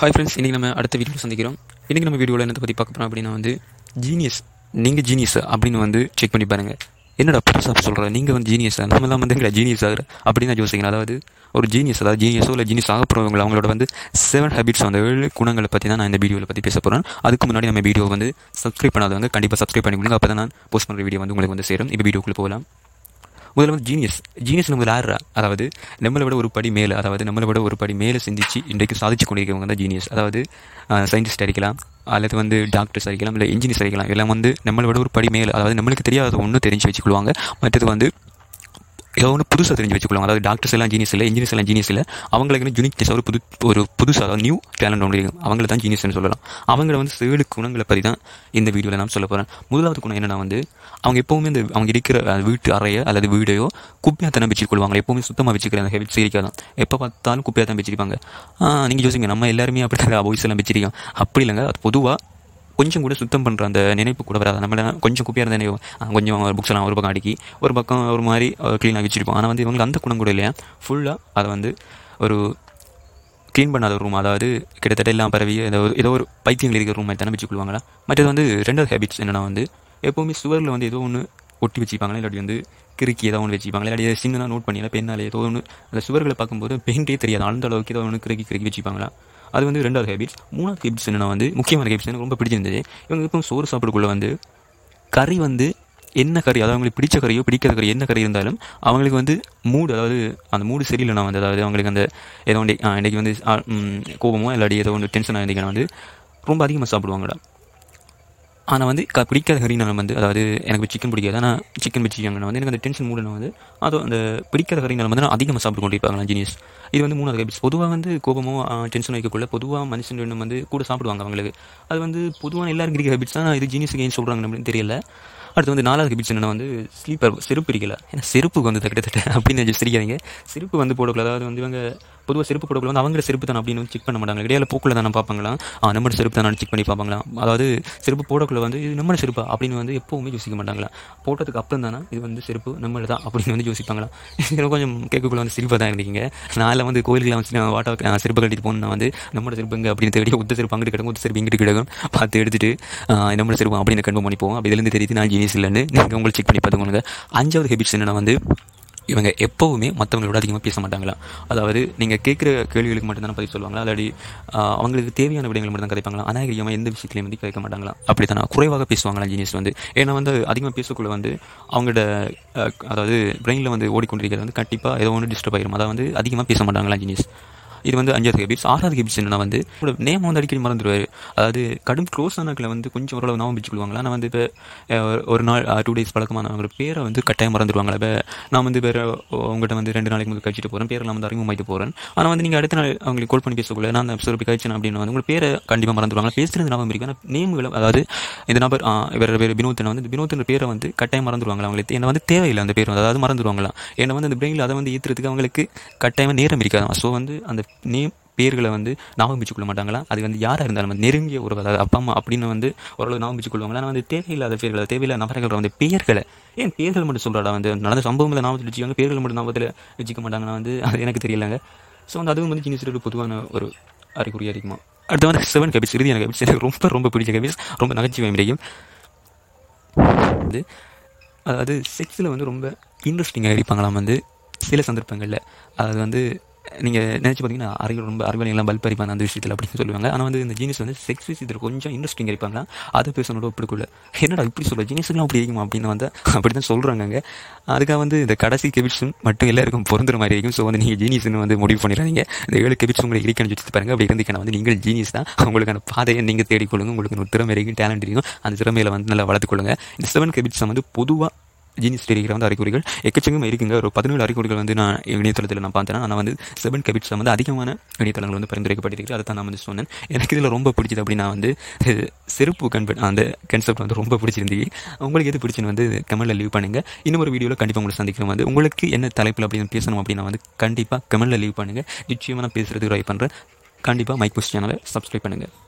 Hi friends இன்றைக்கி நம்ம அடுத்த வீடியோவில் சந்திக்கிறோம். இன்றைக்கி நம்ம வீடியோவில் என்னத்தை பற்றி பார்க்க போகிறோம் அப்படின்னா வந்து ஜீனியஸ் நீங்கள் ஜீனியஸ் அப்படின்னு வந்து செக் பண்ணி பாருங்கள் என்னடா புதுசாக சொல்கிற நீங்கள் வந்து ஜீனியஸ் நம்மலாம் வந்து எங்களை ஜீனியஸ் ஆகிற? அப்படின்னு தான் யோசிக்கிறேன். அதாவது ஒரு ஜீனியஸ் அதாவது ஜீனியஸோ இல்லை ஜீனியஸ் ஆக போகிறவங்க அவங்களோட வந்து செவன் ஹேபிட்ஸ் அந்த ஏழு குணங்களை பற்றி தான் நான் இந்த வீடியோவில் பற்றி பேச போகிறேன் அதுக்கு முன்னாடி நம்ம வீடியோ வந்து சப்ஸ்கிரைப் பண்ணாதவங்க கண்டிப்பாக சப்ஸ்கிரைப் பண்ணிக்கோங்க அப்போ தான் நான் போஸ்ட் பண்ணுற வீடியோ வந்து உங்களுக்கு வந்து சேரும். இப்போ வீடியோக்குள்ளே போகலாம். முதல்ல வந்து ஜீனியஸ் ஜீனியஸ் நம்ம யாரா அதாவது நம்மளை விட ஒரு படி மேலே அதாவது நம்மளை விட ஒரு படி மேலே சிந்திச்சு இன்றைக்கு சாதிச்சு கொண்டிருக்கவங்க தான் ஜீனியஸ் அதாவது சயின்டிஸ்ட் அடிக்கலாம் அல்லது வந்து டாக்டர்ஸ் அடிக்கலாம் இல்லை இன்ஜினியர்ஸ் அடிக்கலாம் எல்லாம் வந்து நம்மளை விட ஒரு படி மேலே அதாவது நம்மளுக்கு தெரியாத ஒன்றும் தெரிஞ்சு வச்சுக்கொள்வாங்க மற்றது வந்து ஏதோ ஒன்று புதுசாக தெரிஞ்சு வச்சுக்கொள்வாங்க. அதாவது டாக்டர்ஸ் எல்லாம் ஜீனியஸ் இல்லை இன்ஜினியர்ஸ் எல்லாம் ஜீனியஸ் இல்லை. அவங்களுக்கு யூனிக்னஸ் ஒரு புது ஒரு புதுசாக அதாவது நியூ டேலண்ட் ஒன்று இருக்கும் அவங்கள தான் ஜீனியஸ்னு சொல்லலாம். அவங்கள வந்து ஏழு குணங்களை பற்றி தான் இந்த வீடியோவில் நான் சொல்ல போகிறேன் முதலாவது குணம் என்னென்னா வந்து அவங்க எப்போவுமே இந்த அவங்க இருக்கிற வீட்டு அறையோ அல்லது வீடையோ குப்பையாக தானே வச்சுக்கொள்வாங்க எப்போவுமே சுத்தமாக வச்சுக்கிற அந்த ஹெவிட் தான். எப்போ பார்த்தாலும் குப்பையாக தான் வச்சிருப்பாங்க. நீங்கள் யோசிங்க நம்ம எல்லாருமே அப்படி தான் பாய்ஸ் எல்லாம் வச்சிருக்கோம் அப்படி இல்லைங்க. அது பொதுவாக கொஞ்சம் கூட சுத்தம் பண்ணுற அந்த நினைப்பு கூட வராது. நம்மள கொஞ்சம் குப்பியாக இருந்த நினைவு கொஞ்சம் புக்ஸ் எல்லாம் ஒரு பக்கம் அடுக்கி ஒரு பக்கம் ஒரு மாதிரி க்ளீனாக வச்சுருப்போம். ஆனால் வந்து இவங்களுக்கு அந்த குணம் கூட இல்லையா? ஃபுல்லாக அதை வந்து ஒரு க்ளீன் பண்ணாத ரூம் அதாவது கிட்டத்தட்ட எல்லாம் பரவி ஏதோ ஒரு- ஏதோ ஒரு பைத்தியங்கள் இருக்கிற ரூம் மாதிரி தானே வச்சுக்கொள்வாங்களா மற்றது வந்து ரெண்டாவது ஹேபிட்ஸ் என்னென்னா வந்து எப்போவுமே சுவரில் வந்து ஏதோ ஒன்று ஒட்டி வச்சுப்பாங்களா இல்லாட்டி வந்து கிறுக்கி ஏதோ ஒன்று வச்சுப்பாங்களா இல்லாட்டி சின்னதாக நோட் பண்ணி பெண்ணால் ஏதோ ஒன்று அந்த சுவர்களை பார்க்கும்போது பெயிண்டே தெரியாது. அந்த அளவுக்கு ஏதோ ஒன்று கிறுக்கி கிறுக்கி வச்சுப்பாங்களா அது வந்து ரெண்டாவது ஹேபிட்ஸ் மூணாவது ஹேபிட்ஸ் என்னென்னா வந்து முக்கியமான ஹேபிட்ஸ் எனக்கு ரொம்ப பிடிச்சிருந்தது. இவங்க இப்போ சோறு சாப்பிடக்குள்ள வந்து கறி வந்து என்ன கறி அதாவது அவங்களுக்கு பிடிச்ச கறியோ பிடிக்காத கறி என்ன கறி இருந்தாலும் அவங்களுக்கு வந்து மூடு அதாவது அந்த மூடு சரியில்லைனா வந்து அதாவது அவங்களுக்கு அந்த ஏதோ ஒன்று இன்றைக்கி வந்து கோபமோ இல்லாட்டி ஏதோ ஒன்று டென்ஷன் இருந்தீங்கன்னா வந்து ரொம்ப அதிகமாக சாப்பிடுவாங்கடா. ஆனால் வந்து க பிடிக்காத கறி நான் வந்து அதாவது எனக்கு சிக்கன் பிடிக்காது. ஆனால் சிக்கன் வச்சுக்காங்கன்னா வந்து எனக்கு அந்த டென்ஷன் மூடனை வந்து அது அந்த பிடிக்காத கறி நான் வந்து நான் அதிகமாக சாப்பிட்டு கொண்டிருப்பாங்க ஜீனியஸ் இது வந்து மூணாவது ஹேபிட்ஸ் பொதுவாக வந்து கோபமோ டென்ஷன் வைக்கக்குள்ள பொதுவாக மனுஷன் ரெண்டும் வந்து கூட சாப்பிடுவாங்க அவங்களுக்கு. அது வந்து பொதுவாக எல்லாரும் இருக்கிற ஹேபிட்ஸ் தான். இது ஜீனியஸுக்கு ஏன் சொல்கிறாங்க அப்படின்னு தெரியல. அடுத்து வந்து நாலாவது ஹேபிட்ஸ் என்னென்ன வந்து ஸ்லீப்பர் செருப்பு இருக்கல ஏன்னா செருப்புக்கு வந்து கிட்டத்தட்ட அப்படின்னு சிரிக்காதீங்க. செருப்பு வந்து போடக்கூடாது. அதாவது வந்து இவங்க பொதுவாக செருப்பு போடக்குள்ள வந்து அவங்க செருப்பு தான் அப்படின்னு செக் பண்ண மாட்டாங்க இடையில போக்குள்ள தானே பார்ப்பாங்களா? ஆ நம்மளோட செருப்பு தான் செக் பண்ணி பார்ப்பாங்களா? அதாவது செருப்பு போடக்குள்ள வந்து இது நம்மளோட செருப்பா அப்படின்னு வந்து எப்போவுமே யோசிக்க மாட்டாங்களா? போட்டதுக்கு அப்புறம் தானே இது வந்து செருப்பு நம்மள தான் அப்படின்னு வந்து யோசிப்பாங்களா? இதில் கொஞ்சம் கேட்கக்குள்ள வந்து சிரிப்பாக தான் இருந்தீங்க நான் வந்து கோயிலுக்குலாம் வந்து வாட்டா செருப்பு கட்டிட்டு போகணும் வந்து நம்மளோட செருப்புங்க அப்படின்னு தேடி உத்த செருப்பு அங்கிட்டு கிடக்கும் உத்த செருப்பு இங்கிட்டு கிடக்கும். பார்த்து எடுத்துட்டு நம்மளோட செருப்பு அப்படின்னு கன்ஃபார்ம் பண்ணிப்போம். அப்படி இதுலேருந்து தெரியுது நான் ஜீனியஸ் இல்லைன்னு. நீங்கள் உங்களுக்கு செக் பண்ணி பார்த்துக்கோங்க. அஞ்சாவது ஹெபிட்ஸ் என்னென்னா வந்து இவங்க எப்போவுமே மற்றவங்களோட அதிகமாக பேச மாட்டாங்களா? அதாவது நீங்கள் கேட்குற கேள்விகளுக்கு மட்டும்தான் பதில் சொல்லுவாங்களா? இல்லாட்டி அவங்களுக்கு தேவையான விடயங்கள் மட்டும் தான் கதைப்பாங்களா அநாகரிகமாக எந்த விஷயத்துலையும் வந்து கேட்க மாட்டாங்களா? அப்படி தானே குறைவாக பேசுவாங்களா இன்ஜினியர்ஸ் வந்து? ஏன்னா வந்து அதிகமாக பேசக்குள்ள வந்து அவங்களோட அதாவது பிரெயினில் வந்து ஓடிக்கொண்டிருக்கிறது வந்து கண்டிப்பாக ஏதோ ஒன்று டிஸ்டர்ப் ஆயிடும் அதாவது வந்து அதிகமாக பேச மாட்டாங்களா இன்ஜினியர்ஸ் இது வந்து அஞ்சாவது ஹெபிட்ஸ் ஆறாவது ஹெபிட்ஸ் என்னன்னா வந்து நேம் வந்து அடிக்கடி மறந்துடுவார். அதாவது கடும் க்ளோஸ் ஆனாக்களை வந்து கொஞ்சம் ஓரளவு நாம வச்சுக்குவாங்களா நான் வந்து இப்போ ஒரு நாள் டூ டேஸ் பழக்கமானவங்க பேரை வந்து கட்டாயம் மறந்துடுவாங்களா? இப்போ நான் வந்து வேறு உங்கள்கிட்ட வந்து ரெண்டு நாளைக்கு முதல் கழிச்சிட்டு போகிறேன் பேரெல்லாம் வந்து அறிமுகமாயிட்டு போகிறேன் ஆனால் வந்து நீங்கள் அடுத்த நாள் அவங்களுக்கு கால் பண்ணி பேசக்குள்ள நான் அந்த எபிசோட் கழிச்சேன் அப்படின்னு வந்து உங்கள் பேரை கண்டிப்பாக மறந்துடுவாங்க பேசுகிறது ஞாபகம் இருக்கு? ஆனால் நேம்களை அதாவது இந்த நபர் வேறு வேறு வினோத்தனை வந்து வினோத்தின் பேரை வந்து கட்டாயம் மறந்துடுவாங்களா அவங்களுக்கு? என்ன வந்து தேவையில்லை அந்த பேர் வந்து அதாவது மறந்துடுவாங்களா? ஏன்னா வந்து அந்த பிரெயினில் அதை வந்து ஏற்றுறதுக்கு அவங்களுக்கு கட்டாயமாக நேரம் இருக்காது? ஸோ வந்து அந்த நேம் பேர்களை வந்து ஞாபகம் வச்சுக்கொள்ள மாட்டாங்களா? அது வந்து யாராக இருந்தாலும் வந்து நெருங்கிய ஒரு அதாவது அப்பா அம்மா அப்படின்னு வந்து ஓரளவு ஞாபகம் வச்சுக்கொள்வாங்களா? ஆனால் வந்து தேவையில்லாத பேர்களை தேவையில்லாத நபர்களை வந்து பேர்களை ஏன் பேர்கள் மட்டும் சொல்கிறாடா வந்து? நடந்த சம்பவங்களை ஞாபகத்தில் வச்சுக்காங்க. பேர்கள் மட்டும் ஞாபகத்தில் வச்சுக்க மாட்டாங்கன்னா வந்து அது எனக்கு தெரியலங்க. ஸோ வந்து அதுவும் வந்து சின்ன சிறு பொதுவான ஒரு அறிகுறியாக இருக்குமா? அடுத்து வந்து செவன் கபிஸ் இறுதியான கபிஸ். எனக்கு ரொம்ப ரொம்ப பிடிச்ச கபிஸ். ரொம்ப நகைச்சுவை முடியும் வந்து அதாவது செக்ஸில் வந்து ரொம்ப இன்ட்ரெஸ்டிங்காக இருப்பாங்களாம் வந்து சில சந்தர்ப்பங்களில். அது வந்து நீங்கள் நினச்சி பார்த்தீங்கன்னா அறிவு ரொம்ப அறிவாளிகள்லாம் பல்ப் அறிப்பாங்க அந்த விஷயத்தில் அப்படின்னு சொல்லுவாங்க. ஆனால் வந்து இந்த ஜீனியஸ் வந்து செக்ஸ் விஷயத்தில் கொஞ்சம் இன்ட்ரெஸ்டிங் இருப்பாங்க அதை பேசணும் ஒப்பிடுக்குள்ள. என்னடா இப்படி சொல்ல ஜீனியஸ்லாம் அப்படி இருக்குமா அப்படின்னு வந்து அப்படி தான் சொல்கிறாங்க அதுக்காக வந்து இந்த கடைசி கெபிட்ஸும் மட்டும் எல்லாருக்கும் பொருந்துற மாதிரி இருக்கும் ஸோ வந்து நீங்கள் ஜீனியஸ்னு வந்து முடிவு பண்ணிடாதீங்க. இந்த ஏழு கெபிட்ஸ் உங்களுக்கு இருக்கு வச்சு பாருங்க. அப்படி இருந்துக்கான வந்து நீங்கள் ஜீனியஸ் தான். உங்களுக்கான பாதையை நீங்கள் தேடிக்கொள்ளுங்க. உங்களுக்கு ஒரு திறமை இருக்கும் டேலண்ட் இருக்கும் அந்த திறமையில வந்து நல்லா வளர்த்துக்கொள்ளுங்க. இந்த செவன் கெபிட்ஸை வந்து பொதுவாக ஜீனியஸ் இருக்கிற வந்து அறிகுறிகள். எக்கச்சக்கமாக இருக்குங்க. ஒரு பதினேழு அறிகுறிகள் வந்து நான் இணையதளத்தில் நான் பார்த்தேன். ஆனால் வந்து செவன் கெபிட்ஸ் வந்து அதிகமான இணையதளங்கள் வந்து பரிந்துரைக்கப்பட்டிருக்கு அதை தான் நான் வந்து சொன்னேன். எனக்கு இதில் ரொம்ப பிடிச்சது அப்படின்னா வந்து செருப்பு கன்வெர்ட் அந்த கன்செப்ட் வந்து ரொம்ப பிடிச்சிருந்தது. உங்களுக்கு எது பிடிச்சுன்னு வந்து கமெண்ட்டில் லீவ் பண்ணுங்கள் இன்னும் ஒரு வீடியோவில் கண்டிப்பாக உங்களை சந்திக்கிறோம். வந்து உங்களுக்கு என்ன தலைப்பில் அப்படின்னு பேசணும் அப்படின்னா வந்து கண்டிப்பாக கமெண்ட்டில் லீவ் பண்ணுங்கள் நிச்சயமாக நான் பேசுகிறதுக்கு ட்ரை பண்ணுறேன் கண்டிப்பாக மைக் புஷ் சேனலை சப்ஸ்கிரைப் பண்ணுங்கள்